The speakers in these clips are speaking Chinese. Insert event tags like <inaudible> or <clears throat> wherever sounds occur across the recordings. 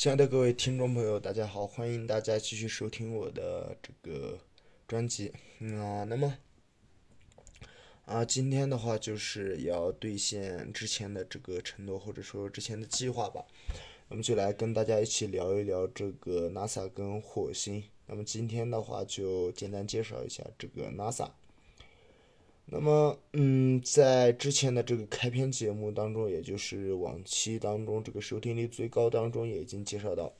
亲爱的各位听众朋友，大家好，欢迎大家继续收听我的这个专辑。啊，那么啊，今天的话就是要兑现之前的这个承诺，或者说之前的计划吧。那么就来跟大家一起聊一聊这个 NASA 跟火星。那么今天的话就简单介绍一下这个 NASA。那么，嗯，在之前的这个开篇节目当中，也就是往期当中这个收听率最高当中，也已经介绍到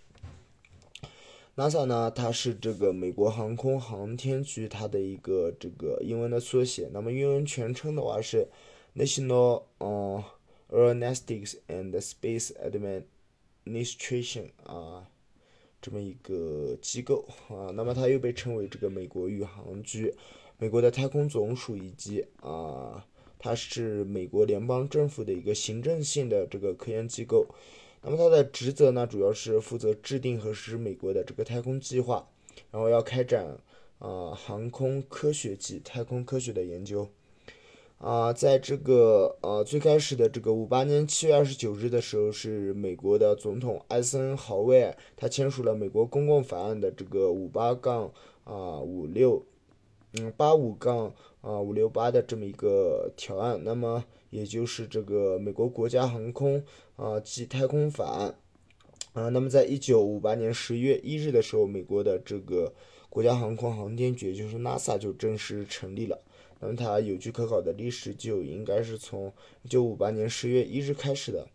，NASA 呢，它是这个美国航空航天局它的一个这个英文的缩写。那么英文全称的话是 National 嗯 Aeronautics and Space Administration 啊，这么一个机构啊。那么它又被称为这个美国宇航局。美国的太空总署以及啊，它是美国联邦政府的一个行政性的这个科研机构。那么它的职责呢，主要是负责制定和实施美国的这个太空计划，然后要开展啊航空科学及太空科学的研究。啊，在这个呃最开始的这个五八年七月二十九日的时候，是美国的总统艾森豪威尔他签署了美国公共法案的这个五八杠啊五六。嗯，八五杠啊五六八的这么一个条案，那么也就是这个美国国家航空啊及太空法案啊，那么在一九五八年十月一日的时候，美国的这个国家航空航天局，就是 NASA 就正式成立了。那么它有据可考的历史就应该是从一九五八年十月一日开始的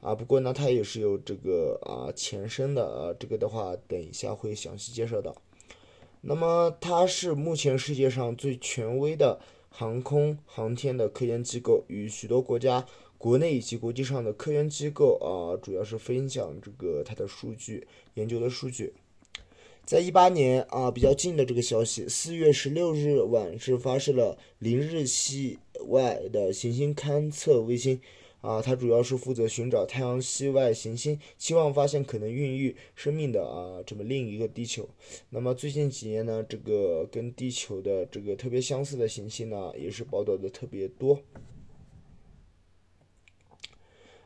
啊。不过呢，它也是有这个啊前身的啊，这个的话等一下会详细介绍到。那么它是目前世界上最权威的航空航天的科研机构，与许多国家国内以及国际上的科研机构啊，主要是分享这个它的数据研究的数据。在一八年啊，比较近的这个消息，四月十六日晚是发射了零日系外的行星勘测卫星。啊，它主要是负责寻找太阳系外行星，期望发现可能孕育生命的啊这么另一个地球。那么最近几年呢，这个跟地球的这个特别相似的行星呢，也是报道的特别多。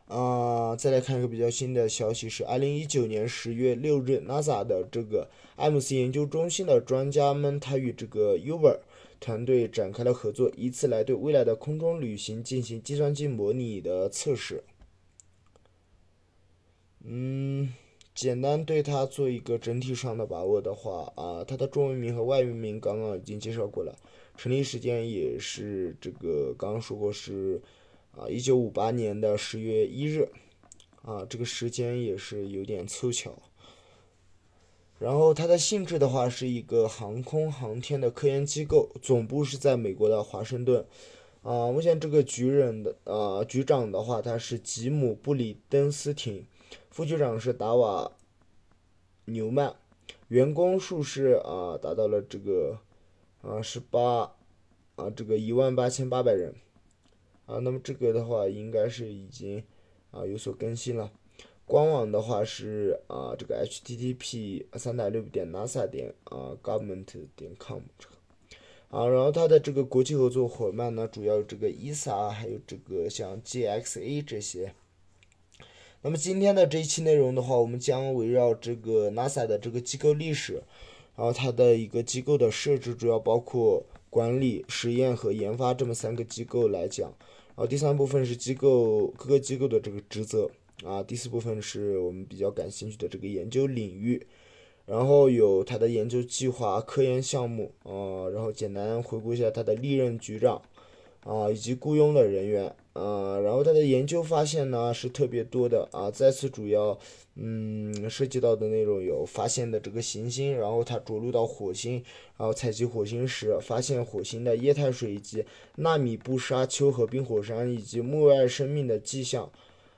啊，再来看一个比较新的消息是，二零一九年十月六日，NASA 的这个 MC 研究中心的专家们，他与这个 Uber。团队展开了合作，以此来对未来的空中旅行进行计算机模拟的测试。嗯，简单对它做一个整体上的把握的话，啊，它的中文名和外文名刚刚已经介绍过了，成立时间也是这个刚刚说过是啊，一九五八年的十月一日，啊，这个时间也是有点凑巧。然后它的性质的话是一个航空航天的科研机构，总部是在美国的华盛顿。啊，目前这个局人的啊局长的话他是吉姆布里登斯廷，副局长是达瓦纽曼，员工数是啊达到了这个啊十八啊这个一万八千八百人。啊，那么这个的话应该是已经啊有所更新了。官网的话是啊，这个 http 三点六点 nasa 点啊 government 点 com 这个啊，然后它的这个国际合作伙伴呢，主要这个 ESA 还有这个像 JXA 这些。那么今天的这一期内容的话，我们将围绕这个 NASA 的这个机构历史，然后它的一个机构的设置，主要包括管理、实验和研发这么三个机构来讲。然后第三部分是机构各个机构的这个职责。啊，第四部分是我们比较感兴趣的这个研究领域，然后有他的研究计划、科研项目，啊，然后简单回顾一下他的历任局长，啊，以及雇佣的人员，啊，然后他的研究发现呢是特别多的，啊，再次主要，嗯，涉及到的内容有发现的这个行星，然后他着陆到火星，然后采集火星石，发现火星的液态水以及纳米布沙丘和冰火山以及木外生命的迹象。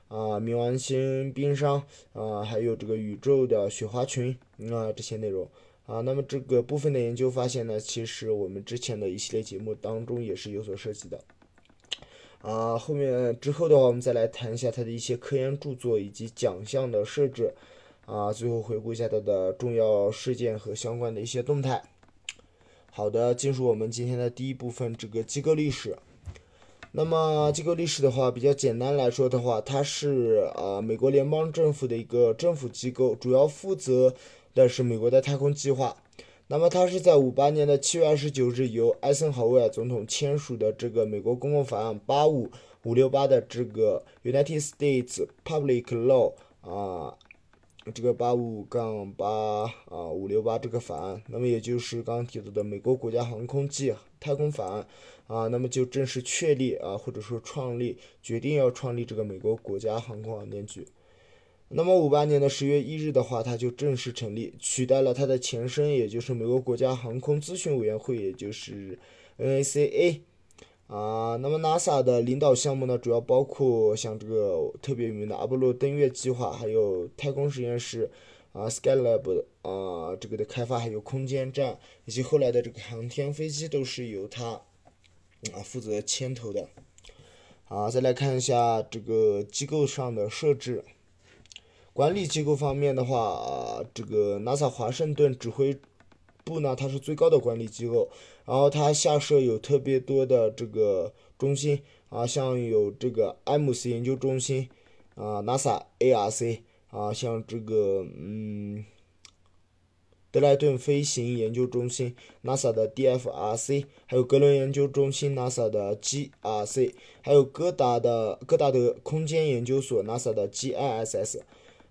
啊，冥王星冰山啊，还有这个宇宙的雪花群啊，这些内容啊，那么这个部分的研究发现呢，其实我们之前的一系列节目当中也是有所涉及的。啊，后面之后的话，我们再来谈一下它的一些科研著作以及奖项的设置。啊，最后回顾一下它的重要事件和相关的一些动态。好的，进入我们今天的第一部分，这个机构历史。那么机构历史的话，比较简单来说的话，它是啊美国联邦政府的一个政府机构，主要负责的是美国的太空计划。那么它是在五八年的七月二十九日由艾森豪威尔总统签署的这个美国公共法案八五五六八的这个 United States Public Law 啊。这个八五杠八啊五六八这个法案，那么也就是刚刚提到的美国国家航空暨太空法案啊，那么就正式确立啊或者说创立决定要创立这个美国国家航空航天局。那么五八年的十月一日的话，它就正式成立，取代了它的前身，也就是美国国家航空咨询委员会，也就是 NACA。啊，那么 NASA 的领导项目呢，主要包括像这个特别有名的阿波罗登月计划，还有太空实验室啊，Skylab 啊，这个的开发，还有空间站，以及后来的这个航天飞机都是由他啊负责牵头的。啊，再来看一下这个机构上的设置，管理机构方面的话，啊，这个 NASA 华盛顿指挥。部呢，它是最高的管理机构，然后它下设有特别多的这个中心啊，像有这个艾姆斯研究中心啊，NASA ARC 啊，像这个嗯，德莱顿飞行研究中心 NASA 的 DFRC，还有格伦研究中心 NASA 的 GRC，还有戈达的戈达德空间研究所 NASA 的 GISS，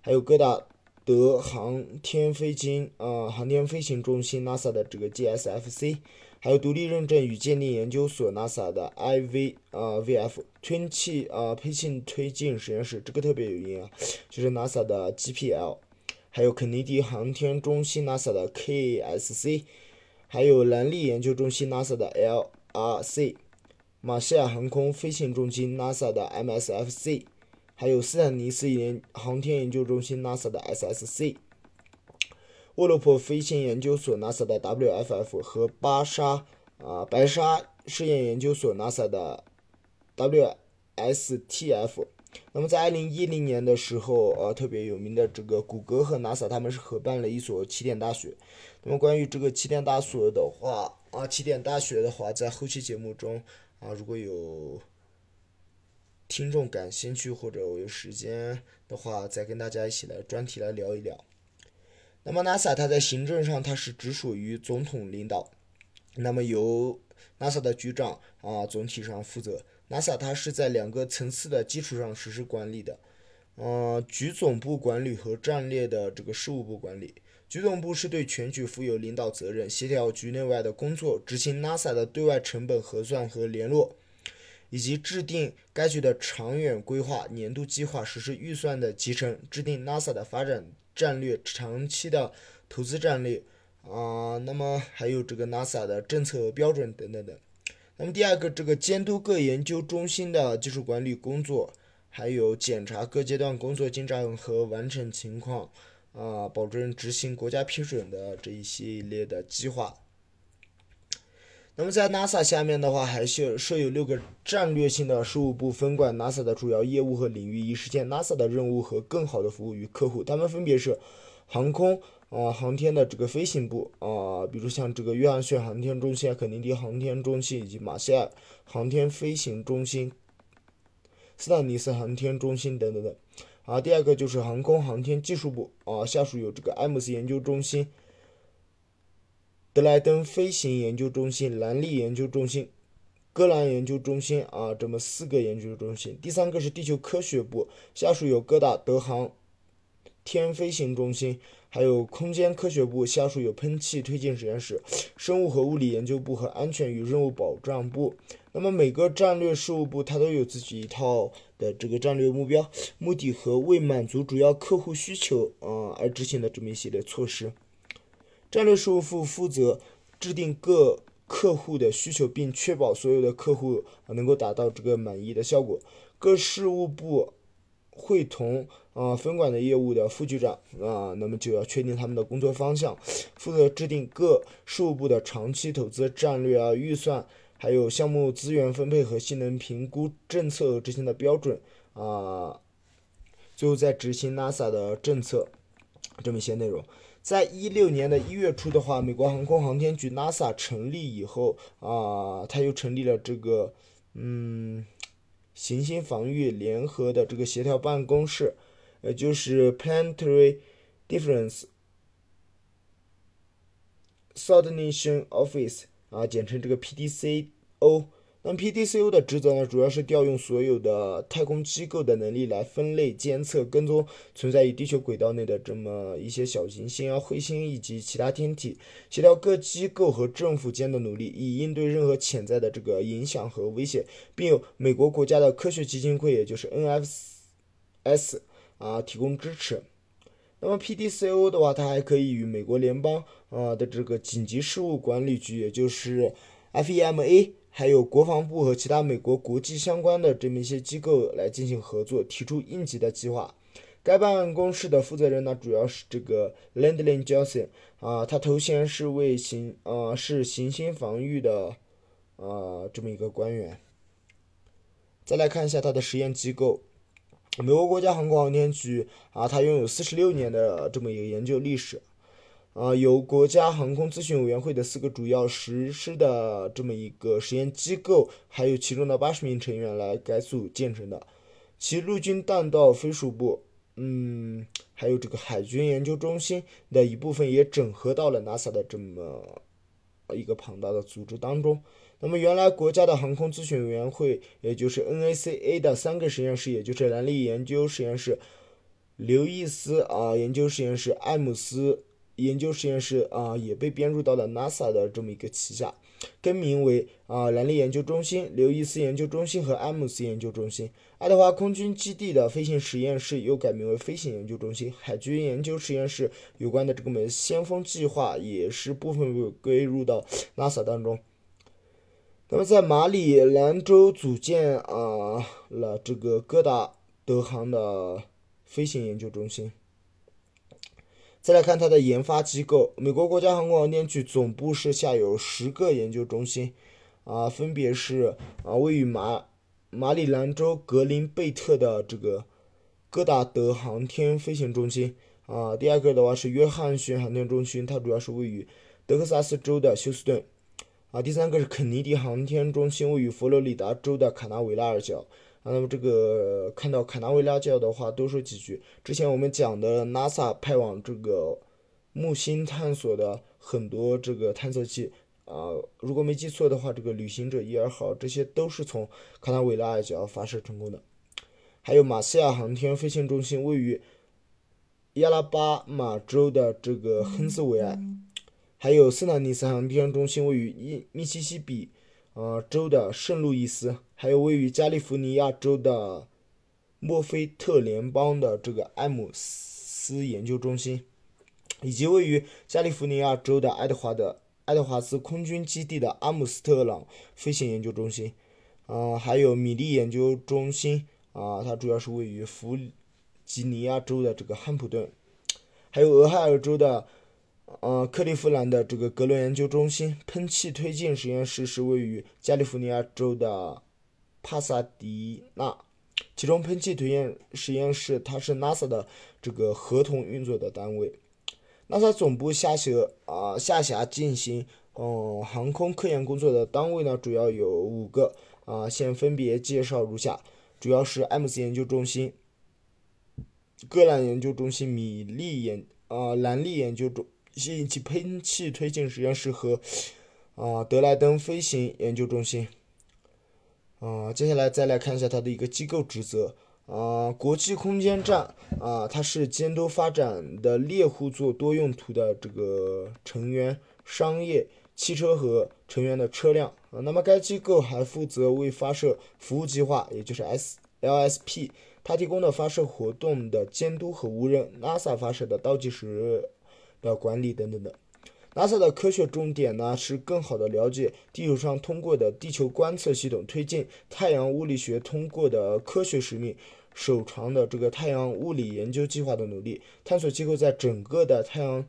还有戈达。德航天飞行啊，航天飞行中心 NASA 的这个 GSFC，还有独立认证与鉴定研究所 NASA 的 IV 啊 VF 推气啊配氢推进实验室，这个特别有意义啊，就是 NASA 的 GPL，还有肯尼迪航天中心 NASA 的 KSC，还有兰利研究中心 NASA 的 LRC，马歇尔航空飞行中心 NASA 的 MSFC。还有斯坦尼斯研航天研究中心 NASA 的 SSC，沃洛普飞行研究所 NASA 的 WFF 和巴沙啊白沙试验研究所 NASA 的 WSTF。那么在二零一零年的时候，呃，特别有名的这个谷歌和 NASA 他们是合办了一所起点大学。那么关于这个起点大学的话，啊，起点大学的话，在后期节目中啊，如果有。听众感兴趣或者我有时间的话，再跟大家一起来专题来聊一聊。那么 NASA 它在行政上它是直属于总统领导，那么由 NASA 的局长啊总体上负责。NASA 它是在两个层次的基础上实施管理的，呃，局总部管理和战略的这个事务部管理。局总部是对全局负有领导责任，协调局内外的工作，执行 NASA 的对外成本核算和联络。以及制定该局的长远规划、年度计划、实施预算的集成，制定 NASA 的发展战略、长期的投资战略啊，那么还有这个 NASA 的政策标准等等等。那么第二个，这个监督各研究中心的技术管理工作，还有检查各阶段工作进展和完成情况啊，保证执行国家批准的这一系列的计划。那么在 NASA 下面的话，还是设有六个战略性的事务部，分管 NASA 的主要业务和领域，以实现 NASA 的任务和更好的服务于客户。他们分别是航空啊航天的这个飞行部啊，比如像这个约翰逊航天中心、肯尼迪航天中心以及马歇尔航天飞行中心、斯坦尼斯航天中心等等等。啊，第二个就是航空航天技术部啊，下属有这个艾姆斯研究中心。德莱登飞行研究中心、兰利研究中心、戈兰研究中心啊，这么四个研究中心。第三个是地球科学部，下属有各大德航天飞行中心，还有空间科学部，下属有喷气推进实验室、生物和物理研究部和安全与任务保障部。那么每个战略事务部它都有自己一套的这个战略目标、目的和为满足主要客户需求啊而执行的这么一系列措施。战略事务部负责制定各客户的需求，并确保所有的客户能够达到这个满意的效果。各事务部会同啊分管的业务的副局长啊，那么就要确定他们的工作方向，负责制定各事务部的长期投资战略啊、预算，还有项目资源分配和性能评估、政策执行的标准啊，最后再执行 NASA 的政策这么一些内容。在一六年的一月初的话，美国航空航天局 NASA 成立以后啊，他又成立了这个嗯行星防御联合的这个协调办公室，呃，就是 Planetary Defense Coordination Office 啊，简称这个 PDCO。那 PDCO 的职责呢，主要是调用所有的太空机构的能力来分类、监测、跟踪存在于地球轨道内的这么一些小行星啊、彗星以及其他天体，协调各机构和政府间的努力，以应对任何潜在的这个影响和威胁，并由美国国家的科学基金会，也就是 NFS 啊提供支持。那么 PDCO 的话，它还可以与美国联邦啊的这个紧急事务管理局，也就是 FEMA。还有国防部和其他美国国际相关的这么一些机构来进行合作，提出应急的计划。该办公室的负责人呢，主要是这个 Landlin Johnson 啊，他头衔是为行啊是行星防御的啊这么一个官员。再来看一下他的实验机构，美国国家航空航天局啊，它拥有四十六年的这么一个研究历史。啊，由国家航空咨询委员会的四个主要实施的这么一个实验机构，还有其中的八十名成员来改组建成的。其陆军弹道飞鼠部，嗯，还有这个海军研究中心的一部分也整合到了 NASA 的这么一个庞大的组织当中。那么，原来国家的航空咨询委员会，也就是 NACA 的三个实验室，也就是兰利研究实验室、刘易斯啊研究实验室、艾姆斯。研究实验室啊，也被编入到了 NASA 的这么一个旗下，更名为啊兰利研究中心、刘易斯研究中心和阿姆斯研究中心。爱德华空军基地的飞行实验室又改名为飞行研究中心。海军研究实验室有关的这个美先锋计划也是部分被归入到 NASA 当中。那么在马里兰州组建啊了这个戈达德航的飞行研究中心。再来看它的研发机构，美国国家航空航天局总部设下有十个研究中心，啊，分别是啊位于马马里兰州格林贝特的这个戈达德航天飞行中心，啊，第二个的话是约翰逊航天中心，它主要是位于德克萨斯州的休斯顿，啊，第三个是肯尼迪航天中心，位于佛罗里达州的卡纳维拉尔角。那么这个看到卡纳维拉角的话，多说几句。之前我们讲的 NASA 派往这个木星探索的很多这个探测器啊，如果没记错的话，这个旅行者一二号这些都是从卡纳维拉尔角发射成功的。还有马西亚航天飞行中心位于亚拉巴马州的这个亨斯维埃，还有斯坦尼斯航天中心位于密密西西比。呃，州的圣路易斯，还有位于加利福尼亚州的墨菲特联邦的这个艾姆斯研究中心，以及位于加利福尼亚州的爱德华的爱德华斯空军基地的阿姆斯特朗飞行研究中心，啊，还有米利研究中心，啊，它主要是位于弗吉尼亚州的这个汉普顿，还有俄亥俄州的。呃，克利夫兰的这个格伦研究中心喷气推进实验室是位于加利福尼亚州的帕萨迪纳，其中喷气推进实验室它是 NASA 的这个合同运作的单位。NASA 总部下辖啊下辖进行嗯航空科研工作的单位呢，主要有五个啊，现分别介绍如下：主要是艾姆斯研究中心、戈兰研究中心、米利研啊兰利研究中。吸引器喷气推进实验室和啊德莱登飞行研究中心啊，接下来再来看一下它的一个机构职责啊，国际空间站啊，它是监督发展的猎户座多用途的这个成员商业汽车和成员的车辆啊，那么该机构还负责为发射服务计划，也就是 SLSP，它提供的发射活动的监督和无人 NASA 发射的倒计时。的管理等等的，NASA 的科学重点呢是更好的了解地球上通过的地球观测系统，推进太阳物理学通过的科学使命，首长的这个太阳物理研究计划的努力，探索机构在整个的太阳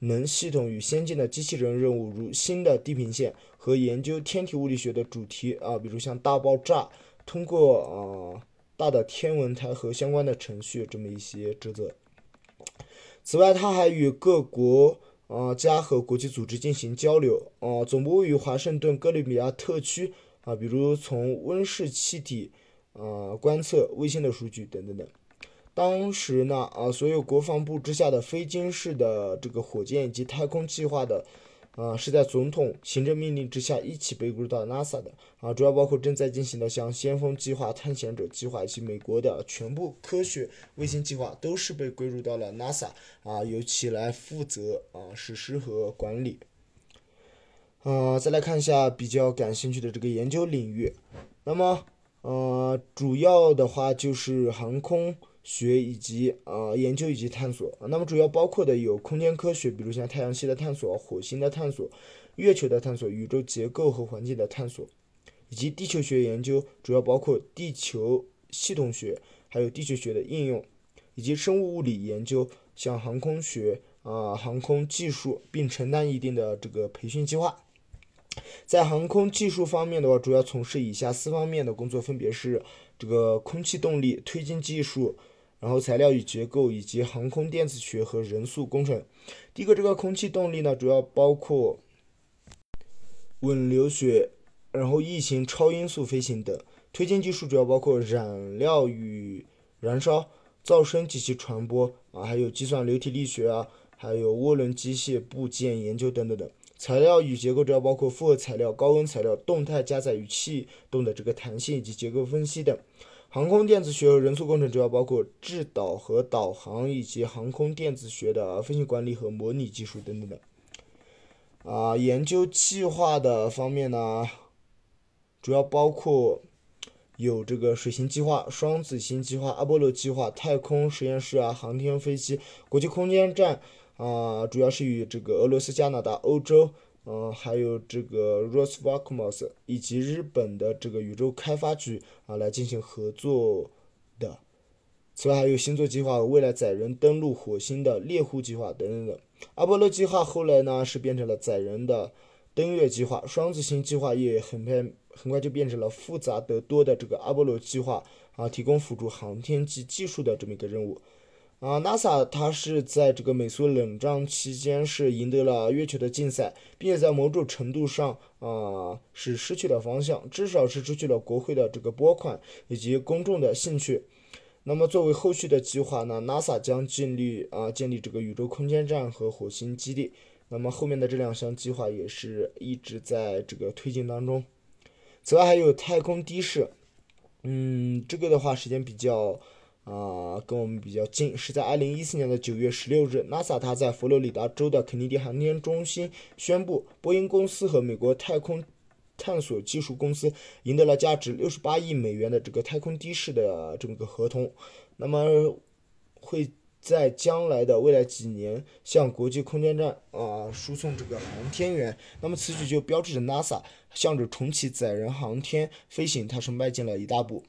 能系统与先进的机器人任务，如新的地平线和研究天体物理学的主题啊，比如像大爆炸，通过啊大的天文台和相关的程序这么一些职责。此外，他还与各国啊家和国际组织进行交流啊，总部位于华盛顿哥伦比亚特区啊，比如从温室气体啊观测卫星的数据等等等。当时呢，啊，所有国防部之下的非军事的这个火箭以及太空计划的，啊，是在总统行政命令之下一起被归入到 NASA 的，啊，主要包括正在进行的像先锋计划、探险者计划以及美国的全部科学卫星计划，都是被归入到了 NASA，啊，由其来负责啊实施和管理。呃，再来看一下比较感兴趣的这个研究领域，那么，呃，主要的话就是航空。学以及啊研究以及探索啊，那么主要包括的有空间科学，比如像太阳系的探索、火星的探索、月球的探索、宇宙结构和环境的探索，以及地球学研究，主要包括地球系统学，还有地球学的应用，以及生物物理研究，像航空学啊、航空技术，并承担一定的这个培训计划。在航空技术方面的话，主要从事以下四方面的工作，分别是这个空气动力推进技术。然后材料与结构，以及航空电子学和人速工程。第一个，这个空气动力呢，主要包括稳流学，然后异形超音速飞行等。推进技术主要包括燃料与燃烧、噪声及其传播啊，还有计算流体力学啊，还有涡轮机械部件研究等等等。材料与结构主要包括复合材料、高温材料、动态加载与气动的这个弹性以及结构分析等。航空电子学和人速工程主要包括制导和导航，以及航空电子学的飞行管理和模拟技术等等等。啊，研究计划的方面呢，主要包括有这个水星计划、双子星计划、阿波罗计划、太空实验室啊、航天飞机、国际空间站啊，主要是与这个俄罗斯、加拿大、欧洲。嗯，还有这个 Roscosmos 以及日本的这个宇宙开发局啊，来进行合作的。此外，还有星座计划、未来载人登陆火星的猎户计划等等等。阿波罗计划后来呢是变成了载人的登月计划，双子星计划也很快很快就变成了复杂得多的这个阿波罗计划啊，提供辅助航天及技术的这么一个任务。啊，NASA 它是在这个美苏冷战期间是赢得了月球的竞赛，并且在某种程度上啊是失去了方向，至少是失去了国会的这个拨款以及公众的兴趣。那么作为后续的计划呢，NASA 将尽力啊建立这个宇宙空间站和火星基地。那么后面的这两项计划也是一直在这个推进当中。此外还有太空的士，嗯，这个的话时间比较。啊，跟我们比较近，是在二零一四年的九月十六日，NASA 它在佛罗里达州的肯尼迪航天中心宣布，波音公司和美国太空探索技术公司赢得了价值六十八亿美元的这个太空的士的这么个合同，那么会在将来的未来几年向国际空间站啊输送这个航天员，那么此举就标志着 NASA 向着重启载人航天飞行，它是迈进了一大步。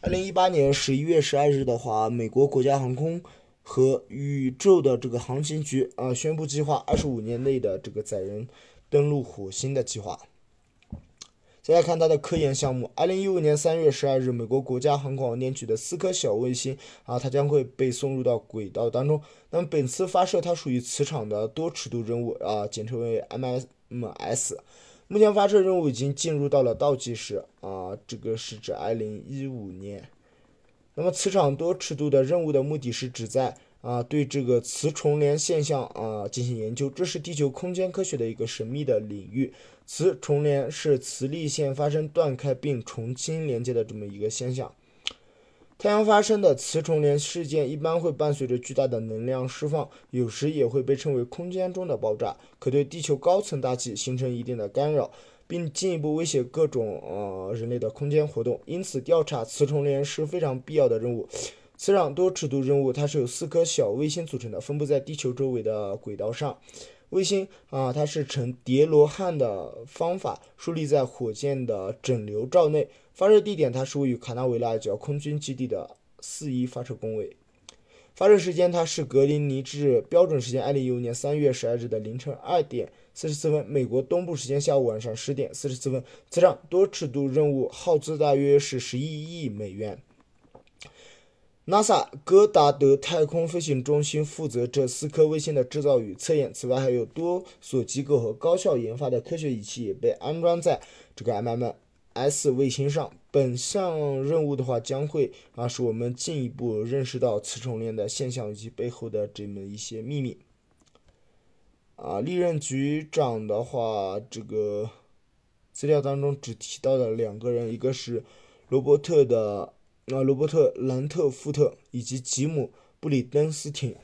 二零一八年十一月十二日的话，美国国家航空和宇宙的这个航行局啊宣布计划二十五年内的这个载人登陆火星的计划。再来看它的科研项目，二零一五年三月十二日，美国国家航空航天局的四颗小卫星啊，它将会被送入到轨道当中。那么本次发射它属于磁场的多尺度任务啊，简称为 MMS。目前发射任务已经进入到了倒计时啊，这个是指二零一五年。那么磁场多尺度的任务的目的是旨在啊对这个磁重联现象啊进行研究，这是地球空间科学的一个神秘的领域。磁重联是磁力线发生断开并重新连接的这么一个现象。太阳发生的磁重联事件一般会伴随着巨大的能量释放，有时也会被称为空间中的爆炸，可对地球高层大气形成一定的干扰，并进一步威胁各种呃人类的空间活动。因此，调查磁重联是非常必要的任务。磁场多尺度任务它是由四颗小卫星组成的，分布在地球周围的轨道上。卫星啊，它是呈叠罗汉的方法竖立在火箭的整流罩内。发射地点它是位于卡纳维拉角空军基地的四一发射工位。发射时间它是格林尼治标准时间二零一五年三月十二日的凌晨二点四十四分，美国东部时间下午晚上十点四十四分。此场多尺度任务耗资大约是十一亿美元。NASA 戈达德太空飞行中心负责这四颗卫星的制造与测验。此外，还有多所机构和高校研发的科学仪器也被安装在这个 M M S 卫星上。本项任务的话，将会啊使我们进一步认识到磁重链的现象以及背后的这么一些秘密。啊，历任局长的话，这个资料当中只提到了两个人，一个是罗伯特的啊罗伯特兰特福特以及吉姆布里登斯汀。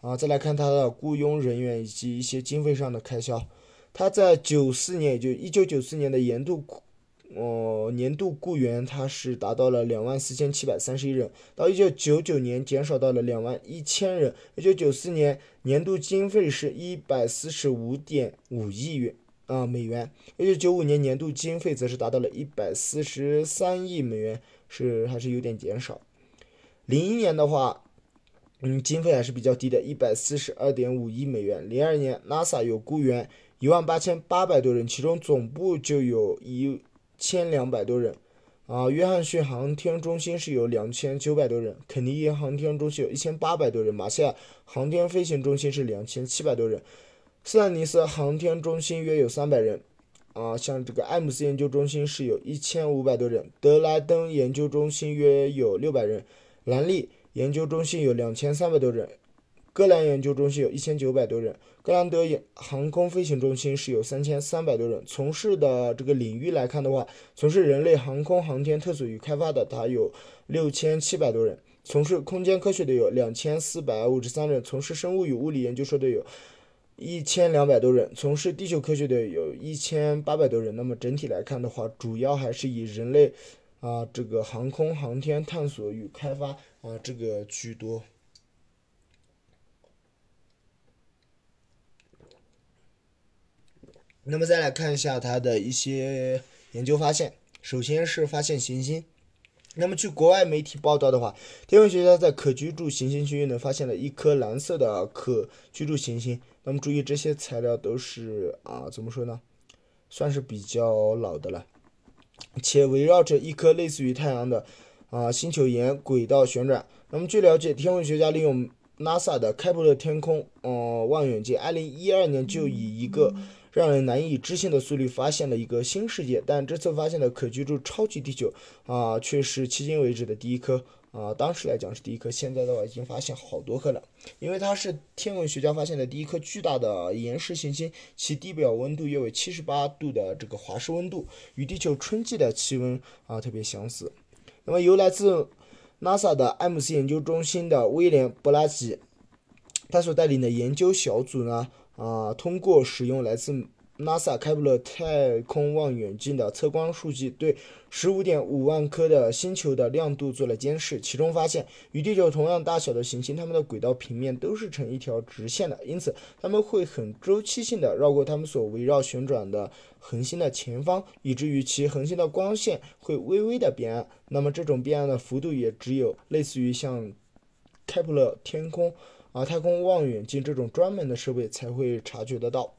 啊，再来看他的雇佣人员以及一些经费上的开销。他在九四年，也就一九九四年的年度雇。哦，年度雇员他是达到了两万四千七百三十一人，到一九九九年减少到了两万一千人。一九九四年年度经费是一百四十五点五亿元啊美元，一九九五年年度经费则是达到了一百四十三亿美元，是还是有点减少。零一年的话，嗯，经费还是比较低的，一百四十二点五亿美元。零二年，NASA 有雇员一万八千八百多人，其中总部就有一。千两百多人，啊，约翰逊航天中心是有两千九百多人，肯尼迪航天中心有一千八百多人，马歇尔航天飞行中心是两千七百多人，斯坦尼斯航天中心约有三百人，啊，像这个艾姆斯研究中心是有一千五百多人，德莱登研究中心约有六百人，兰利研究中心有两千三百多人。格兰研究中心有一千九百多人，格兰德航空飞行中心是有三千三百多人。从事的这个领域来看的话，从事人类航空航天探索与开发的，它有六千七百多人；从事空间科学的有两千四百五十三人；从事生物与物理研究所的有一千两百多人；从事地球科学的有一千八百多人。那么整体来看的话，主要还是以人类啊这个航空航天探索与开发啊这个居多。那么再来看一下它的一些研究发现。首先是发现行星。那么据国外媒体报道的话，天文学家在可居住行星区域呢发现了一颗蓝色的可居住行星。那么注意这些材料都是啊怎么说呢，算是比较老的了，且围绕着一颗类似于太阳的啊星球沿轨道旋转。那么据了解，天文学家利用 NASA 的开普勒天空呃望远镜，二零一二年就以一个让人难以置信的速率发现了一个新世界，但这次发现的可居住超级地球啊，却是迄今为止的第一颗啊。当时来讲是第一颗，现在的话已经发现好多颗了。因为它是天文学家发现的第一颗巨大的岩石行星，其地表温度约为七十八度的这个华氏温度，与地球春季的气温啊特别相似。那么由来自 NASA 的艾姆斯研究中心的威廉布拉吉，他所带领的研究小组呢。啊，通过使用来自 NASA 开普勒太空望远镜的测光数据，对十五点五万颗的星球的亮度做了监视。其中发现，与地球同样大小的行星，它们的轨道平面都是呈一条直线的，因此它们会很周期性的绕过它们所围绕旋转的恒星的前方，以至于其恒星的光线会微微的变暗。那么这种变暗的幅度也只有类似于像开普勒天空。啊，太空望远镜这种专门的设备才会察觉得到。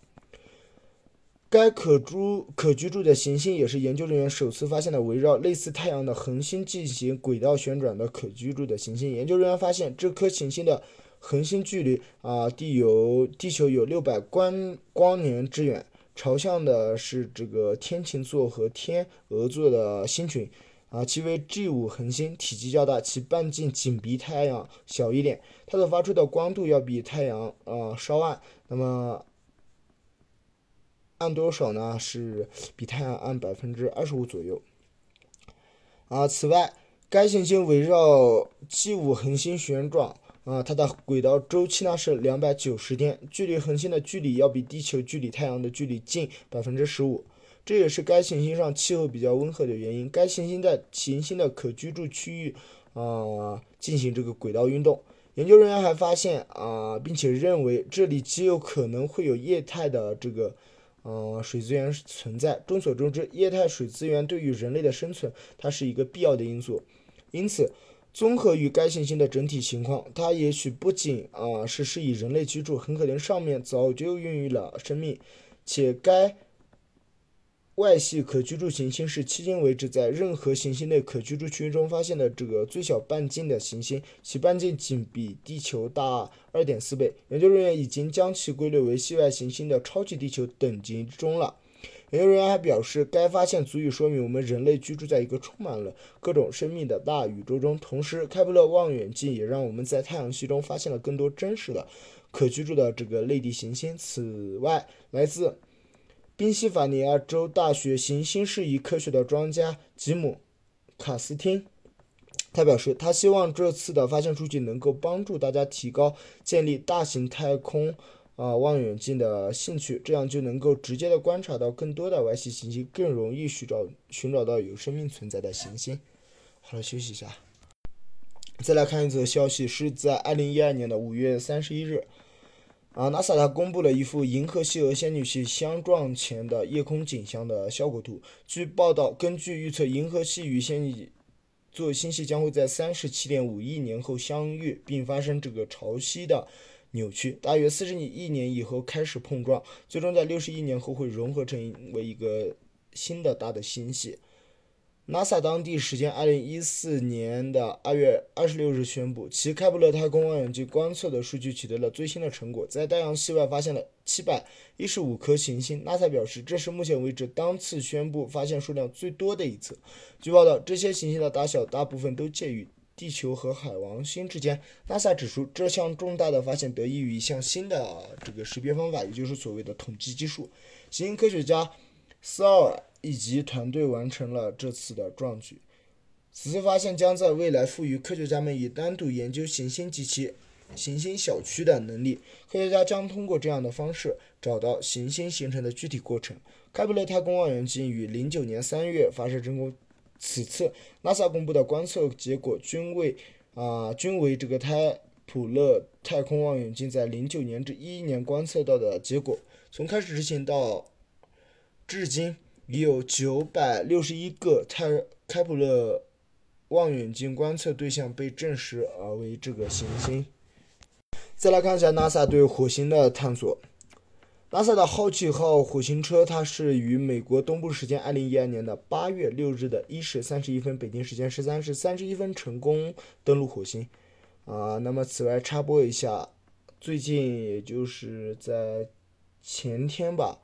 该可住可居住的行星也是研究人员首次发现的围绕类似太阳的恒星进行轨道旋转的可居住的行星。研究人员发现，这颗行星的恒星距离啊地有地球有六百光光年之远，朝向的是这个天琴座和天鹅座的星群。啊，其为 G 五恒星，体积较大，其半径仅比太阳小一点，它所发出的光度要比太阳啊稍暗。那么暗多少呢？是比太阳暗百分之二十五左右。啊，此外，该行星围绕 G 五恒星旋转，啊，它的轨道周期呢是两百九十天，距离恒星的距离要比地球距离太阳的距离近百分之十五。这也是该行星上气候比较温和的原因。该行星在行星的可居住区域啊进行这个轨道运动。研究人员还发现啊，并且认为这里极有可能会有液态的这个呃水资源存在。众所周知，液态水资源对于人类的生存它是一个必要的因素。因此，综合于该行星的整体情况，它也许不仅啊是适宜人类居住，很可能上面早就孕育了生命，且该。外系可居住行星是迄今为止在任何行星内可居住区域中发现的这个最小半径的行星，其半径仅比地球大二点四倍。研究人员已经将其归类为系外行星的超级地球等级之中了。研究人员还表示，该发现足以说明我们人类居住在一个充满了各种生命的大宇宙中。同时，开普勒望远镜也让我们在太阳系中发现了更多真实的、可居住的这个类地行星。此外，来自宾夕法尼亚州大学行星适宜科学的专家吉姆·卡斯汀。他表示，他希望这次的发现数据能够帮助大家提高建立大型太空啊望远镜的兴趣，这样就能够直接的观察到更多的外系行星，更容易寻找寻找到有生命存在的行星。好了，休息一下。再来看一则消息，是在二零一二年的五月三十一日，啊，NASA 它公布了一幅银河系和仙女系相撞前的夜空景象的效果图。据报道，根据预测，银河系与仙女座星系将会在三十七点五亿年后相遇，并发生这个潮汐的扭曲，大约四十亿年以后开始碰撞，最终在六十亿年后会融合成为一个新的大的星系。NASA 当地时间二零一四年的二月二十六日宣布，其开普勒太空望远镜观测的数据取得了最新的成果，在太阳系外发现了七百一十五颗行星。NASA 表示，这是目前为止当次宣布发现数量最多的一次。据报道，这些行星的大小大部分都介于地球和海王星之间。NASA 指出，这项重大的发现得益于一项新的这个识别方法，也就是所谓的统计技术。行星科学家斯奥尔。以及团队完成了这次的壮举。此次发现将在未来赋予科学家们以单独研究行星及其行星小区的能力。科学家将通过这样的方式找到行星形成的具体过程。开普勒太空望远镜于零九年三月发射成功。此次 NASA 公布的观测结果均为啊均为这个开普勒太空望远镜在零九年至一一年观测到的结果。从开始执行到至今。已有九百六十一个泰开普勒望远镜观测对象被证实而为这个行星。再来看一下 NASA 对火星的探索。NASA 的好奇号火星车，它是于美国东部时间二零一二年的八月六日的一时三十一分，北京时间十三时三十一分成功登陆火星。啊，那么此外插播一下，最近也就是在前天吧。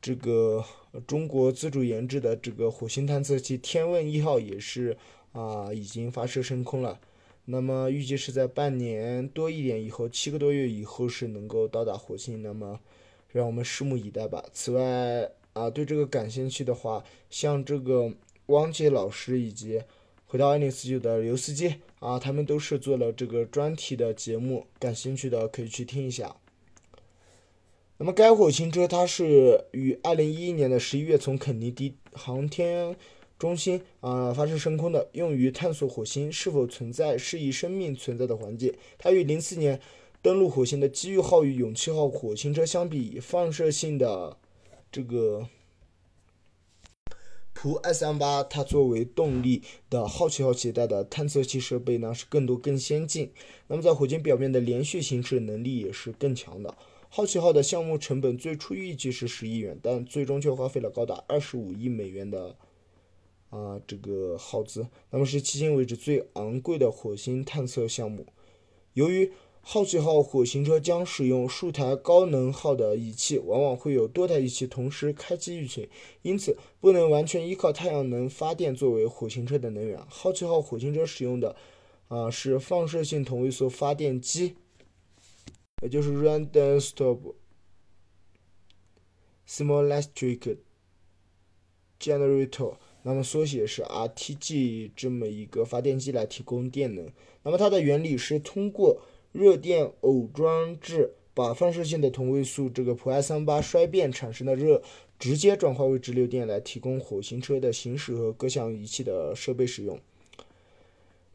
这个中国自主研制的这个火星探测器“天问一号”也是啊，已经发射升空了。那么预计是在半年多一点以后，七个多月以后是能够到达火星。那么让我们拭目以待吧。此外啊，对这个感兴趣的话，像这个汪杰老师以及回到二零四九的刘司机啊，他们都是做了这个专题的节目，感兴趣的可以去听一下。那么，该火星车它是于二零一一年的十一月从肯尼迪航天中心啊发射升空的，用于探索火星是否存在适宜生命存在的环境。它与零四年登陆火星的机遇号与勇气号火星车相比，放射性的这个普 S M 八，它作为动力的好奇号携带的探测器设备呢是更多更先进。那么，在火星表面的连续行驶能力也是更强的。好奇号的项目成本最初预计是十亿元，但最终却花费了高达二十五亿美元的啊这个耗资，那么是迄今为止最昂贵的火星探测项目。由于好奇号火星车将使用数台高能耗的仪器，往往会有多台仪器同时开机运行，因此不能完全依靠太阳能发电作为火星车的能源。好奇号火星车使用的啊是放射性同位素发电机。也就是 Random Stop Small Electric Generator，那么缩写是 RTG 这么一个发电机来提供电能。那么它的原理是通过热电偶装置把放射性的同位素这个普氦三八衰变产生的热直接转化为直流电来提供火星车的行驶和各项仪器的设备使用。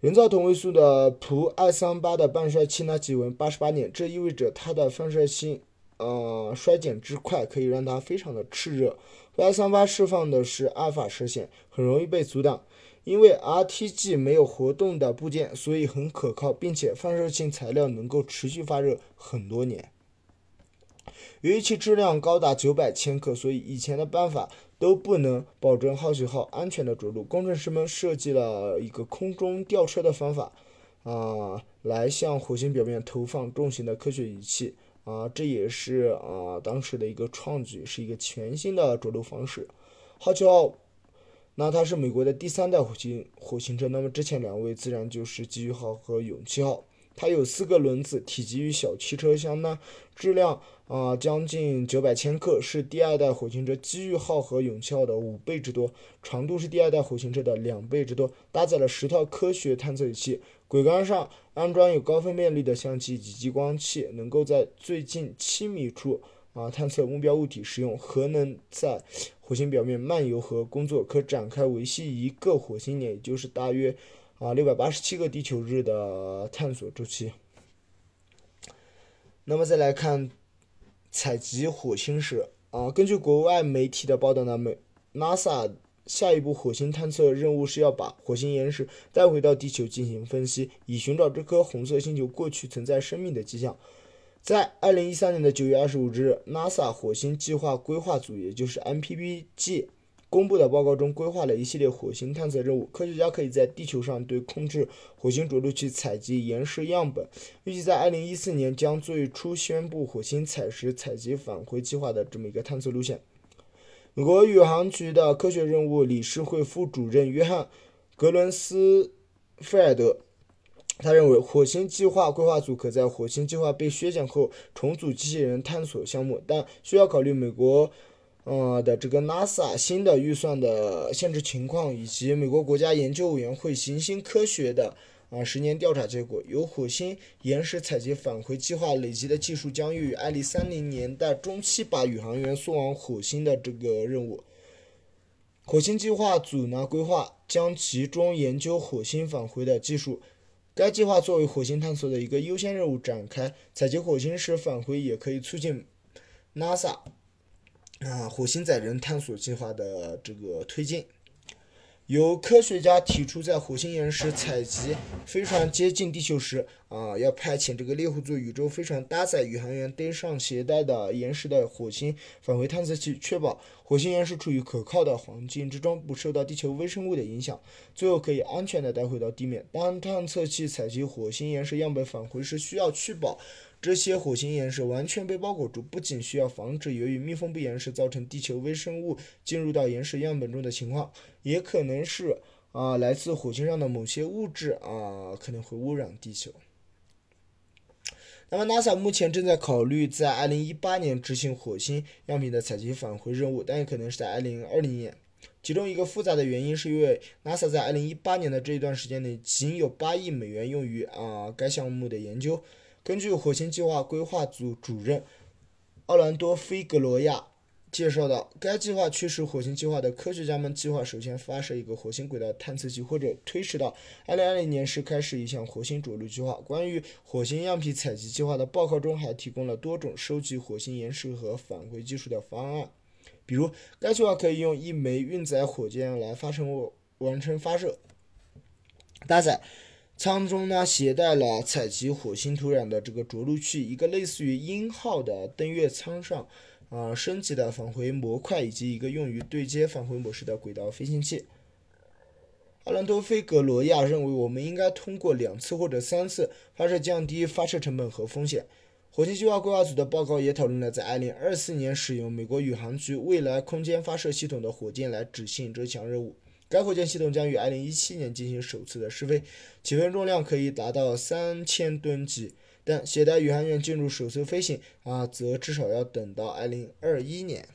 人造同位素的普氦三八的半衰期呢，即为八十八年，这意味着它的放射性呃衰减之快，可以让它非常的炽热。普氦三八释放的是阿尔法射线，很容易被阻挡。因为 RTG 没有活动的部件，所以很可靠，并且放射性材料能够持续发热很多年。由于其质量高达九百千克，所以以前的办法。都不能保证好奇号安全的着陆。工程师们设计了一个空中吊车的方法，啊，来向火星表面投放重型的科学仪器，啊，这也是啊当时的一个创举，是一个全新的着陆方式。好奇号，那它是美国的第三代火星火星车，那么之前两位自然就是机遇号和勇气号。它有四个轮子，体积与小汽车相当，质量啊将近九百千克，是第二代火星车机遇号和勇气号的五倍之多，长度是第二代火星车的两倍之多，搭载了十套科学探测仪器，轨杆上安装有高分辨率的相机以及激光器，能够在最近七米处啊探测目标物体，使用核能在火星表面漫游和工作，可展开维系一个火星年，也就是大约。啊，六百八十七个地球日的探索周期。那么再来看采集火星时，啊，根据国外媒体的报道呢，美 NASA 下一步火星探测任务是要把火星岩石带回到地球进行分析，以寻找这颗红色星球过去存在生命的迹象。在二零一三年的九月二十五日，NASA 火星计划规划组，也就是 MPPG。公布的报告中规划了一系列火星探测任务，科学家可以在地球上对控制火星着陆器采集岩石样本，预计在二零一四年将最初宣布火星采石采集返回计划的这么一个探测路线。美国宇航局的科学任务理事会副主任约翰·格伦斯菲尔德，他认为火星计划规划组可在火星计划被削减后重组机器人探索项目，但需要考虑美国。呃的这个 NASA 新的预算的限制情况，以及美国国家研究委员会行星科学的啊十年调查结果，由火星岩石采集返回计划累积的技术，将于二零三零年代中期把宇航员送往火星的这个任务。火星计划组呢规划将集中研究火星返回的技术，该计划作为火星探索的一个优先任务展开。采集火星时返回也可以促进 NASA。啊，火星载人探索计划的这个推进，由科学家提出，在火星岩石采集飞船接近地球时，啊，要派遣这个猎户座宇宙飞船搭载宇航员登上携带的岩石的火星返回探测器，确保火星岩石处于可靠的环境之中，不受到地球微生物的影响，最后可以安全的带回到地面。当探测器采集火星岩石样本返回时，需要确保。这些火星岩石完全被包裹住，不仅需要防止由于密封不严实造成地球微生物进入到岩石样本中的情况，也可能是啊来自火星上的某些物质啊可能会污染地球。那么 NASA 目前正在考虑在2018年执行火星样品的采集返回任务，但也可能是在2020年。其中一个复杂的原因是因为 NASA 在2018年的这一段时间内仅有8亿美元用于啊该项目的研究。根据火星计划规划组主任奥兰多·菲格罗亚介绍到，该计划驱使火星计划的科学家们计划首先发射一个火星轨道探测器，或者推迟到2020年时开始一项火星着陆计划。关于火星样品采集计划的报告中还提供了多种收集火星岩石和返回技术的方案，比如该计划可以用一枚运载火箭来发生完成发射，搭载。舱中呢，携带了采集火星土壤的这个着陆器，一个类似于鹰号的登月舱上，啊，升级的返回模块，以及一个用于对接返回模式的轨道飞行器。阿兰多·菲格罗亚认为，我们应该通过两次或者三次发射降低发射成本和风险。火星计划规划组的报告也讨论了在2024年使用美国宇航局未来空间发射系统的火箭来执行这项任务。该火箭系统将于2017年进行首次的试飞，起飞重量可以达到三千吨级，但携带宇航员进入首次飞行啊，则至少要等到2021年。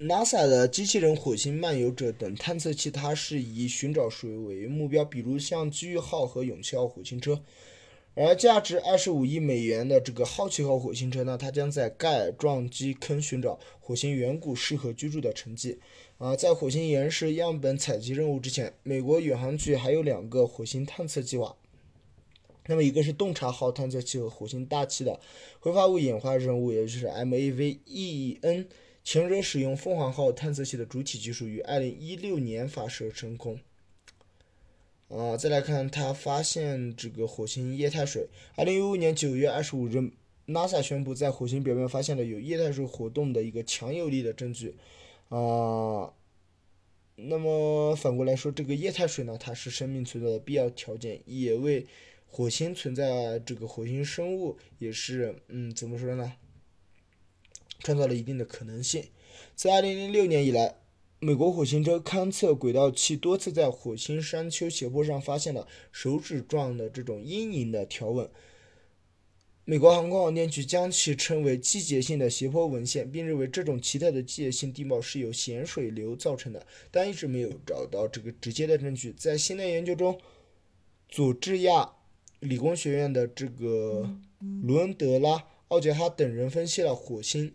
NASA 的机器人火星漫游者等探测器，它是以寻找水为目标，比如像机遇号和勇气号火星车。而价值二十五亿美元的这个好奇号火星车呢，它将在盖尔撞击坑寻找火星远古适合居住的沉积。啊，在火星岩石样本采集任务之前，美国宇航局还有两个火星探测计划。那么，一个是洞察号探测器和火星大气的挥发物演化任务，也就是 MAVEN。前者使用凤凰号探测器的主体技术，于二零一六年发射升空。啊，再来看它发现这个火星液态水。二零一五年九月二十五日，NASA 宣布在火星表面发现了有液态水活动的一个强有力的证据。啊，那么反过来说，这个液态水呢，它是生命存在的必要条件，也为火星存在这个火星生物，也是嗯怎么说呢？创造了一定的可能性。自2006年以来，美国火星车勘测轨道器多次在火星山丘斜坡上发现了手指状的这种阴影的条纹。美国航空航天局将其称为季节性的斜坡文献，并认为这种奇特的季节性地貌是由咸水流造成的，但一直没有找到这个直接的证据。在新的研究中，佐治亚理工学院的这个伦德拉、奥杰哈等人分析了火星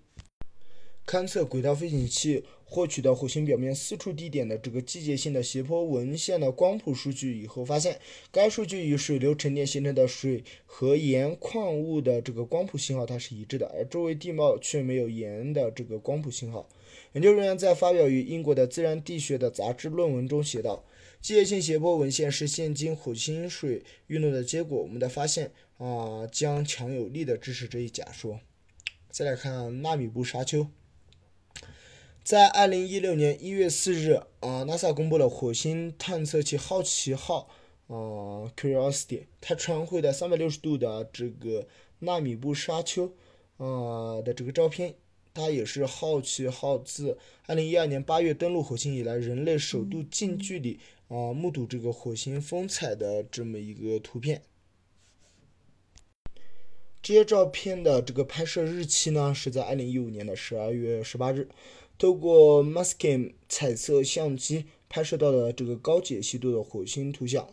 勘测轨道飞行器。获取到火星表面四处地点的这个季节性的斜坡纹线的光谱数据以后，发现该数据与水流沉淀形成的水和盐矿物的这个光谱信号它是一致的，而周围地貌却没有盐的这个光谱信号。研究人员在发表于英国的《自然地学》的杂志论文中写道：“季节性斜坡纹线是现今火星水运动的结果。”我们的发现啊，将强有力的支持这一假说。再来看纳米布沙丘。在二零一六年一月四日，啊，NASA 公布了火星探测器好奇号，啊，Curiosity，它传回的三百六十度的这个纳米布沙丘，啊的这个照片。它也是好奇号自二零一二年八月登陆火星以来，人类首度近距离啊目睹这个火星风采的这么一个图片。这些照片的这个拍摄日期呢，是在二零一五年的十二月十八日。透过 Mascam 彩色相机拍摄到的这个高解析度的火星图像。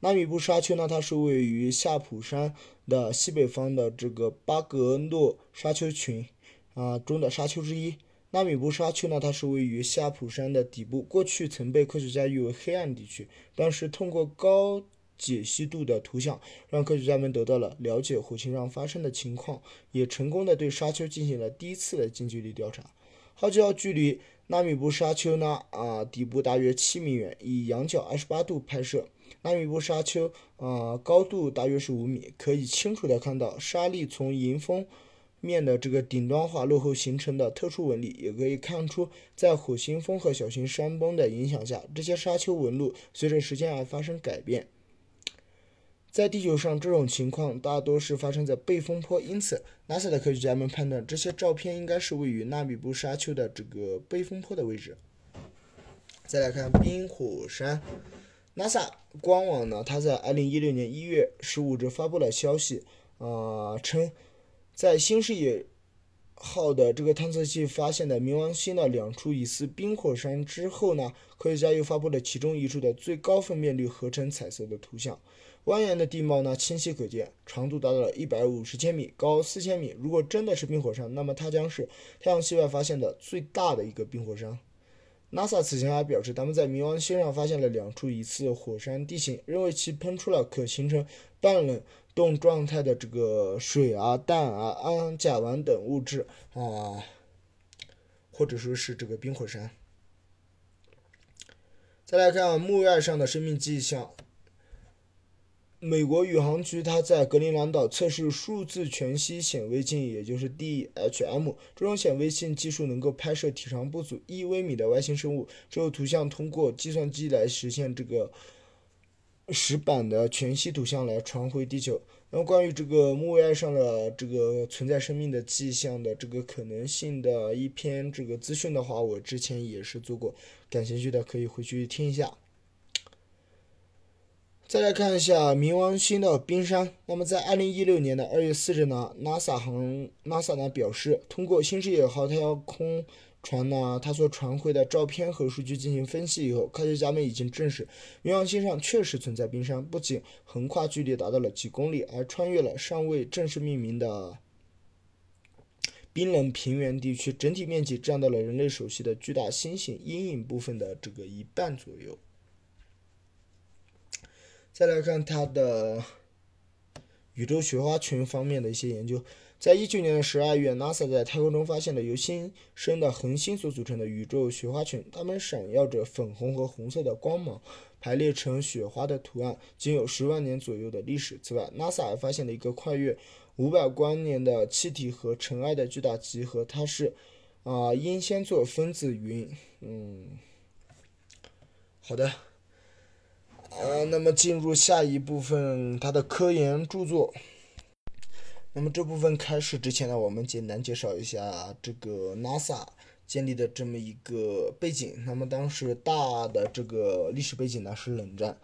纳米布沙丘呢，它是位于夏普山的西北方的这个巴格诺沙丘群啊中的沙丘之一。纳米布沙丘呢，它是位于夏普山的底部，过去曾被科学家誉为黑暗地区。但是通过高解析度的图像，让科学家们得到了了解火星上发生的情况，也成功的对沙丘进行了第一次的近距离调查。好奇号距离纳米布沙丘呢啊底部大约七米远，以仰角二十八度拍摄。纳米布沙丘啊高度大约是五米，可以清楚的看到沙粒从迎风面的这个顶端滑落后形成的特殊纹理，也可以看出在火星风和小型山崩的影响下，这些沙丘纹路随着时间而发生改变。在地球上，这种情况大多是发生在背风坡，因此 NASA 的科学家们判断这些照片应该是位于纳米布沙丘的这个背风坡的位置。再来看冰火山，NASA 官网呢，它在2016年1月15日发布了消息，啊，称在新视野号的这个探测器发现的冥王星的两处疑似冰火山之后呢，科学家又发布了其中一处的最高分辨率合成彩色的图像。蜿蜒的地貌呢，清晰可见，长度达到了一百五十千米，高四千米。如果真的是冰火山，那么它将是太阳系外发现的最大的一个冰火山。NASA 此前还表示，他们在冥王星上发现了两处疑似火山地形，认为其喷出了可形成半冷冻状态的这个水啊、氮啊、氨甲烷等物质啊，或者说是这个冰火山。再来看木卫二上的生命迹象。美国宇航局它在格陵兰岛测试数字全息显微镜，也就是 DHM。这种显微镜技术能够拍摄体长不足一微米的外星生物，之后图像通过计算机来实现这个石板的全息图像来传回地球。那么关于这个木卫二上的这个存在生命的迹象的这个可能性的一篇这个资讯的话，我之前也是做过，感兴趣的可以回去听一下。再来看一下冥王星的冰山。那么，在二零一六年的二月四日呢，NASA 航 NASA 呢表示，通过新视野号太空船呢，它所传回的照片和数据进行分析以后，科学家们已经证实，冥王星上确实存在冰山，不仅横跨距离达到了几公里，还穿越了尚未正式命名的冰冷平原地区，整体面积占到了人类熟悉的巨大星星阴影部分的这个一半左右。再来看它的宇宙雪花群方面的一些研究。在一九年的十二月，NASA 在太空中发现了由新生的恒星所组成的宇宙雪花群，它们闪耀着粉红和红色的光芒，排列成雪花的图案，仅有十万年左右的历史。此外，NASA 还发现了一个跨越五百光年的气体和尘埃的巨大集合，它是啊英仙座分子云。嗯，好的。呃，那么进入下一部分，它的科研著作。那么这部分开始之前呢，我们简单介绍一下这个 NASA 建立的这么一个背景。那么当时大的这个历史背景呢是冷战。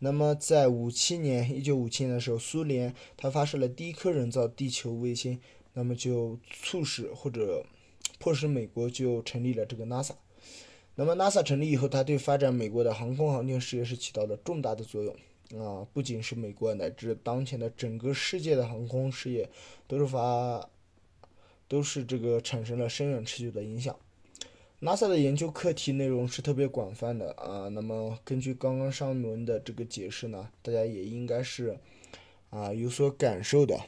那么在五七年，一九五七年的时候，苏联它发射了第一颗人造地球卫星，那么就促使或者迫使美国就成立了这个 NASA。那么 NASA 成立以后，它对发展美国的航空航天事业是起到了重大的作用。啊，不仅是美国，乃至当前的整个世界的航空事业，都是发，都是这个产生了深远持久的影响。NASA 的研究课题内容是特别广泛的啊。那么根据刚刚上文的这个解释呢，大家也应该是啊有所感受的。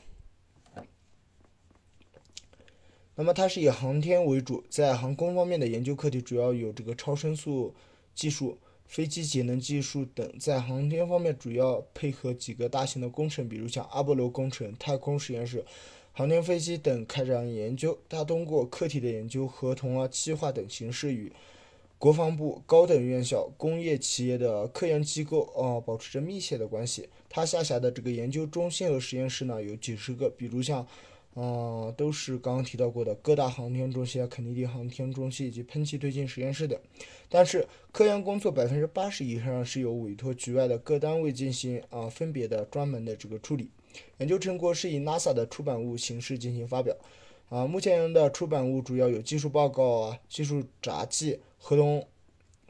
那么它是以航天为主，在航空方面的研究课题主要有这个超声速技术。飞机节能技术等，在航天方面主要配合几个大型的工程，比如像阿波罗工程、太空实验室、航天飞机等开展研究。它通过课题的研究、合同啊、计划等形式，与国防部、高等院校、工业企业的科研机构啊保持着密切的关系。它下辖的这个研究中心和实验室呢有几十个，比如像。嗯，都是刚刚提到过的各大航天中心啊，肯尼迪航天中心以及喷气推进实验室等。但是，科研工作百分之八十以上是由委托局外的各单位进行啊，分别的专门的这个处理。研究成果是以 NASA 的出版物形式进行发表。啊，目前的出版物主要有技术报告啊、技术札记、合同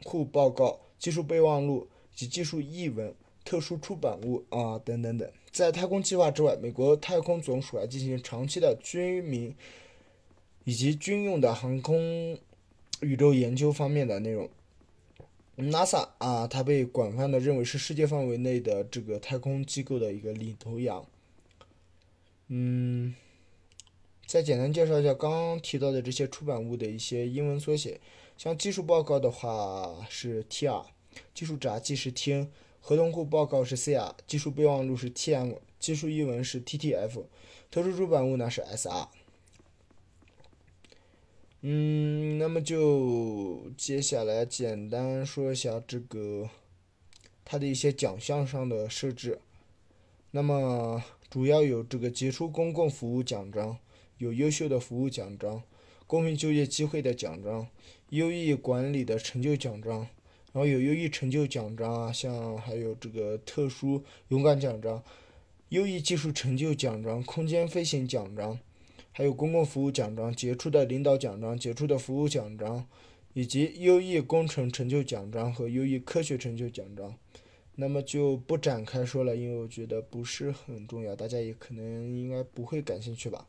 库报告、技术备忘录以及技术译文。特殊出版物啊，等等等，在太空计划之外，美国太空总署还进行长期的军民以及军用的航空宇宙研究方面的内容。NASA 啊，它被广泛的认为是世界范围内的这个太空机构的一个领头羊。嗯，再简单介绍一下刚刚提到的这些出版物的一些英文缩写，像技术报告的话是 TR，技术札记是 T。合同库报告是 CR，技术备忘录是 TM，技术译文是 TTF，特殊出版物呢是 SR。嗯，那么就接下来简单说一下这个它的一些奖项上的设置。那么主要有这个杰出公共服务奖章，有优秀的服务奖章，公平就业机会的奖章，优异管理的成就奖章。然后有优异成就奖章啊，像还有这个特殊勇敢奖章、优异技术成就奖章、空间飞行奖章，还有公共服务奖章、杰出的领导奖章、杰出的服务奖章，以及优异工程成就奖章和优异科学成就奖章。那么就不展开说了，因为我觉得不是很重要，大家也可能应该不会感兴趣吧。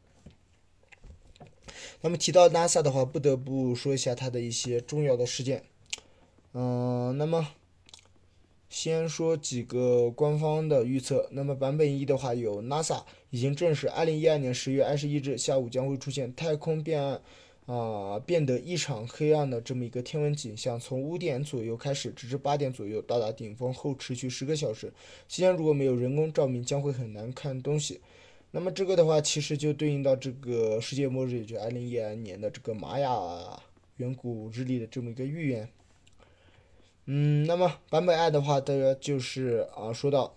那么提到 NASA 的话，不得不说一下它的一些重要的事件。嗯，那么先说几个官方的预测。那么版本一的话，有 NASA 已经证实，二零一二年十月二十一日下午将会出现太空变暗，啊，变得异常黑暗的这么一个天文景象。从五点左右开始，直至八点左右到达顶峰后持续十个小时。期间如果没有人工照明，将会很难看东西。那么这个的话，其实就对应到这个世界末日，也就二零一二年的这个玛雅远古日历的这么一个预言。嗯，那么版本二的话，大家就是啊，说到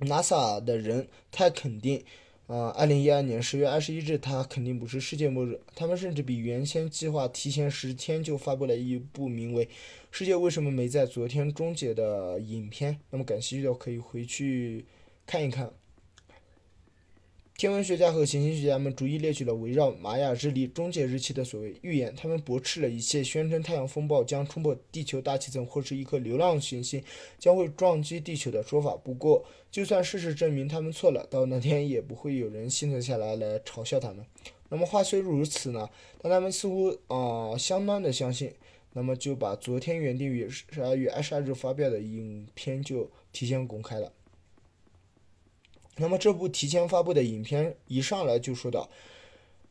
NASA 的人太肯定，啊，二零一二年十月二十一日，它肯定不是世界末日。他们甚至比原先计划提前十天就发布了一部名为《世界为什么没在昨天终结》的影片。那么感兴趣的可以回去看一看。天文学家和行星学家们逐一列举了围绕玛雅日历终结日期的所谓预言，他们驳斥了一切宣称太阳风暴将冲破地球大气层或是一颗流浪行星将会撞击地球的说法。不过，就算事实证明他们错了，到那天也不会有人幸存下来来嘲笑他们。那么话虽如此呢，但他们似乎啊相当的相信，那么就把昨天原定于十二月二十二日发表的影片就提前公开了。那么这部提前发布的影片一上来就说到，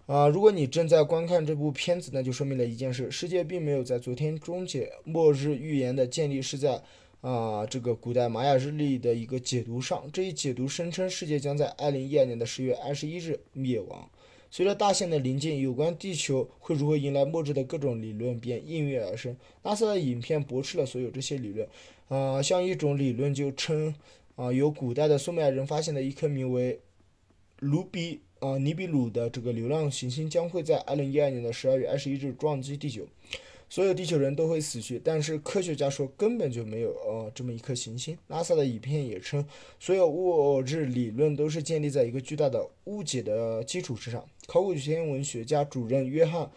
啊，如果你正在观看这部片子，那就说明了一件事：世界并没有在昨天终结。末日预言的建立是在啊这个古代玛雅日历的一个解读上。这一解读声称世界将在二零一二年的十月二十一日灭亡。随着大限的临近，有关地球会如何迎来末日的各种理论便应运而生。拉萨的影片驳斥了所有这些理论。啊，像一种理论就称，啊，由古代的苏美尔人发现的一颗名为卢比啊尼比鲁的这个流浪行星将会在二零一二年的十二月二十一日撞击地球。所有地球人都会死去，但是科学家说根本就没有呃这么一颗行星。拉萨的影片也称，所有物质理论都是建立在一个巨大的误解的基础之上。考古天文学家主任约翰·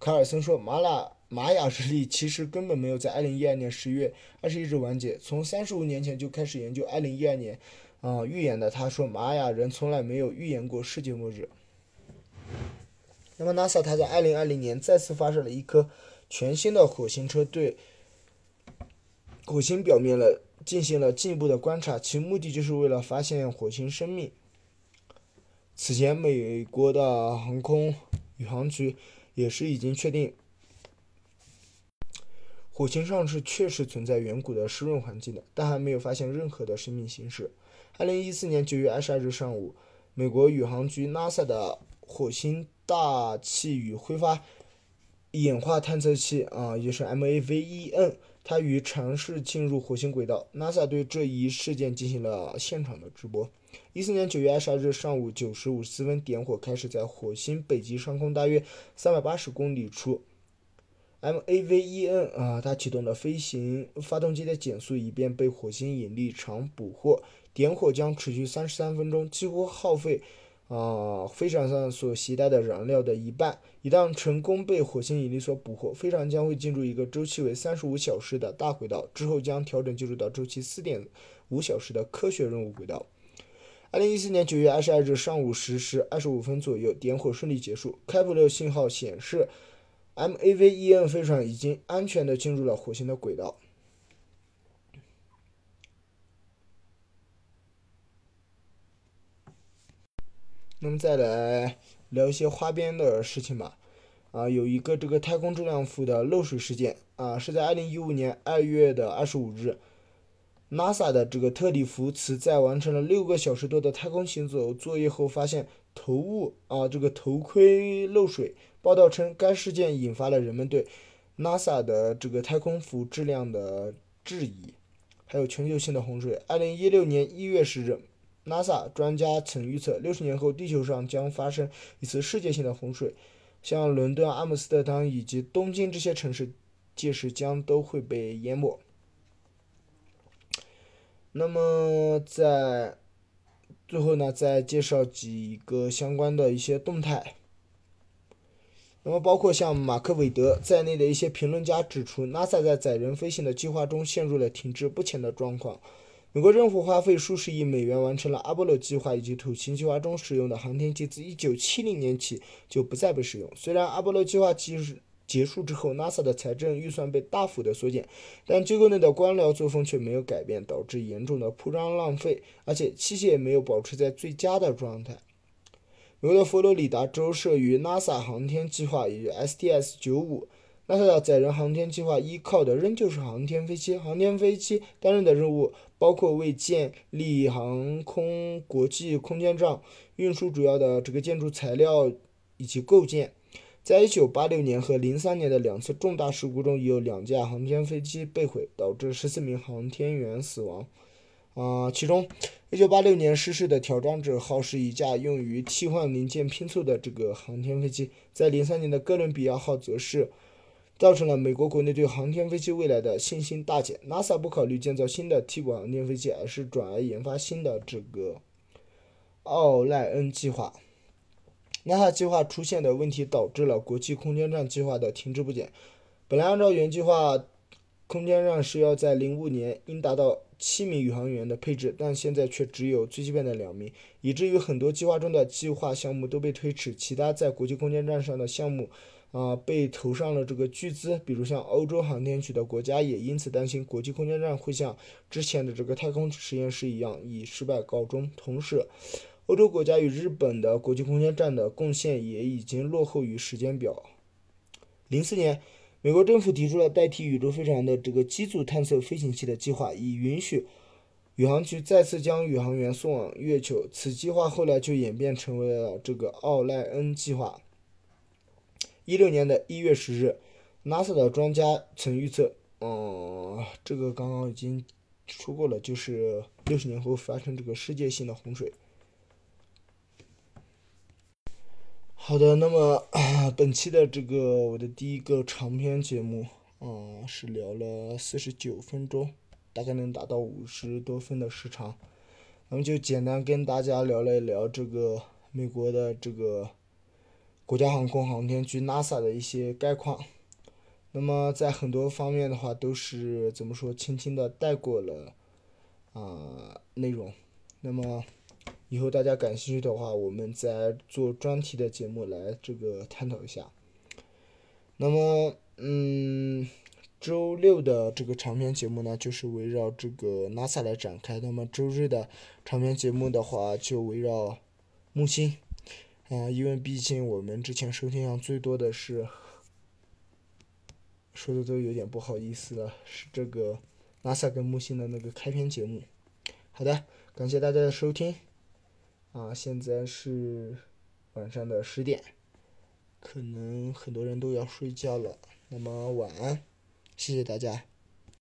卡尔森说，玛拉玛雅之历其实根本没有在2012年10月21日完结，从35年前就开始研究2012年啊预言的。他说，玛雅人从来没有预言过世界末日。那么 NASA 他在2020年再次发射了一颗。全新的火星车对火星表面了进行了进一步的观察，其目的就是为了发现火星生命。此前，美国的航空宇航局也是已经确定，火星上是确实存在远古的湿润环境的，但还没有发现任何的生命形式。二零一四年九月二十二日上午，美国宇航局 NASA 的火星大气与挥发。演化探测器啊，也是 MAVEN，它于尝试进入火星轨道。NASA 对这一事件进行了现场的直播。一四年九月二十二日上午九时五十四分，点火开始，在火星北极上空大约三百八十公里处，MAVEN 啊，它启动了飞行发动机的减速，以便被火星引力场捕获。点火将持续三十三分钟，几乎耗费。啊，飞船上所携带的燃料的一半，一旦成功被火星引力所捕获，飞船将会进入一个周期为三十五小时的大轨道，之后将调整进入到周期四点五小时的科学任务轨道。二零一四年九月二十二日上午十时二十五分左右，点火顺利结束，开普勒信号显示，MAVEN 飞船已经安全的进入了火星的轨道。那么再来聊一些花边的事情吧，啊，有一个这个太空质量府的漏水事件啊，是在二零一五年二月的二十五日，NASA 的这个特里弗茨在完成了六个小时多的太空行走作业后，发现头雾啊，这个头盔漏水。报道称，该事件引发了人们对 NASA 的这个太空服质量的质疑，还有全球性的洪水。二零一六年一月十日。NASA 专家曾预测，六十年后地球上将发生一次世界性的洪水，像伦敦、阿姆斯特丹以及东京这些城市，届时将都会被淹没。那么在最后呢，再介绍几个相关的一些动态。那么包括像马克·韦德在内的一些评论家指出，NASA 在载人飞行的计划中陷入了停滞不前的状况。美国政府花费数十亿美元完成了阿波罗计划以及土星计划中使用的航天器，自1970年起就不再被使用。虽然阿波罗计划结结束之后，NASA 的财政预算被大幅的缩减，但机构内的官僚作风却没有改变，导致严重的铺张浪费，而且器械也没有保持在最佳的状态。美国的佛罗里达州设于 NASA 航天计划与 STS-95。NASA 的载人航天计划依靠的仍旧是航天飞机。航天飞机担任的任务包括为建立航空国际空间站运输主要的这个建筑材料以及构建。在一九八六年和零三年的两次重大事故中，有两架航天飞机被毁，导致十四名航天员死亡。啊，其中一九八六年失事的挑战者号是一架用于替换零件拼凑的这个航天飞机，在零三年的哥伦比亚号则是。造成了美国国内对航天飞机未来的信心大减。NASA 不考虑建造新的替补航天飞机，而是转而研发新的这个奥赖恩计划。NASA 计划出现的问题导致了国际空间站计划的停滞不前。本来按照原计划，空间站是要在零五年应达到七名宇航员的配置，但现在却只有最基本的两名，以至于很多计划中的计划项目都被推迟。其他在国际空间站上的项目。啊，被投上了这个巨资，比如像欧洲航天局的国家也因此担心国际空间站会像之前的这个太空实验室一样以失败告终。同时，欧洲国家与日本的国际空间站的贡献也已经落后于时间表。零四年，美国政府提出了代替宇宙飞船的这个机组探测飞行器的计划，以允许宇航局再次将宇航员送往月球。此计划后来就演变成为了这个奥赖恩计划。一六年的一月十日，NASA 的专家曾预测，嗯，这个刚刚已经说过了，就是六十年后发生这个世界性的洪水。好的，那么 <clears throat> 本期的这个我的第一个长篇节目，嗯，是聊了四十九分钟，大概能达到五十多分的时长。那么就简单跟大家聊了一聊这个美国的这个国家航空航天局 NASA 的一些概况。那么在很多方面的话，都是怎么说，轻轻的带过了啊内容。那么。以后大家感兴趣的话，我们再做专题的节目来这个探讨一下。那么，嗯，周六的这个长篇节目呢，就是围绕这个 NASA 来展开。那么周日的长篇节目的话，就围绕木星。嗯，因为毕竟我们之前收听量最多的是，说的都有点不好意思了，是这个 NASA 跟木星的那个开篇节目。好的，感谢大家的收听。啊，现在是晚上的十点，可能很多人都要睡觉了。那么晚安，谢谢大家。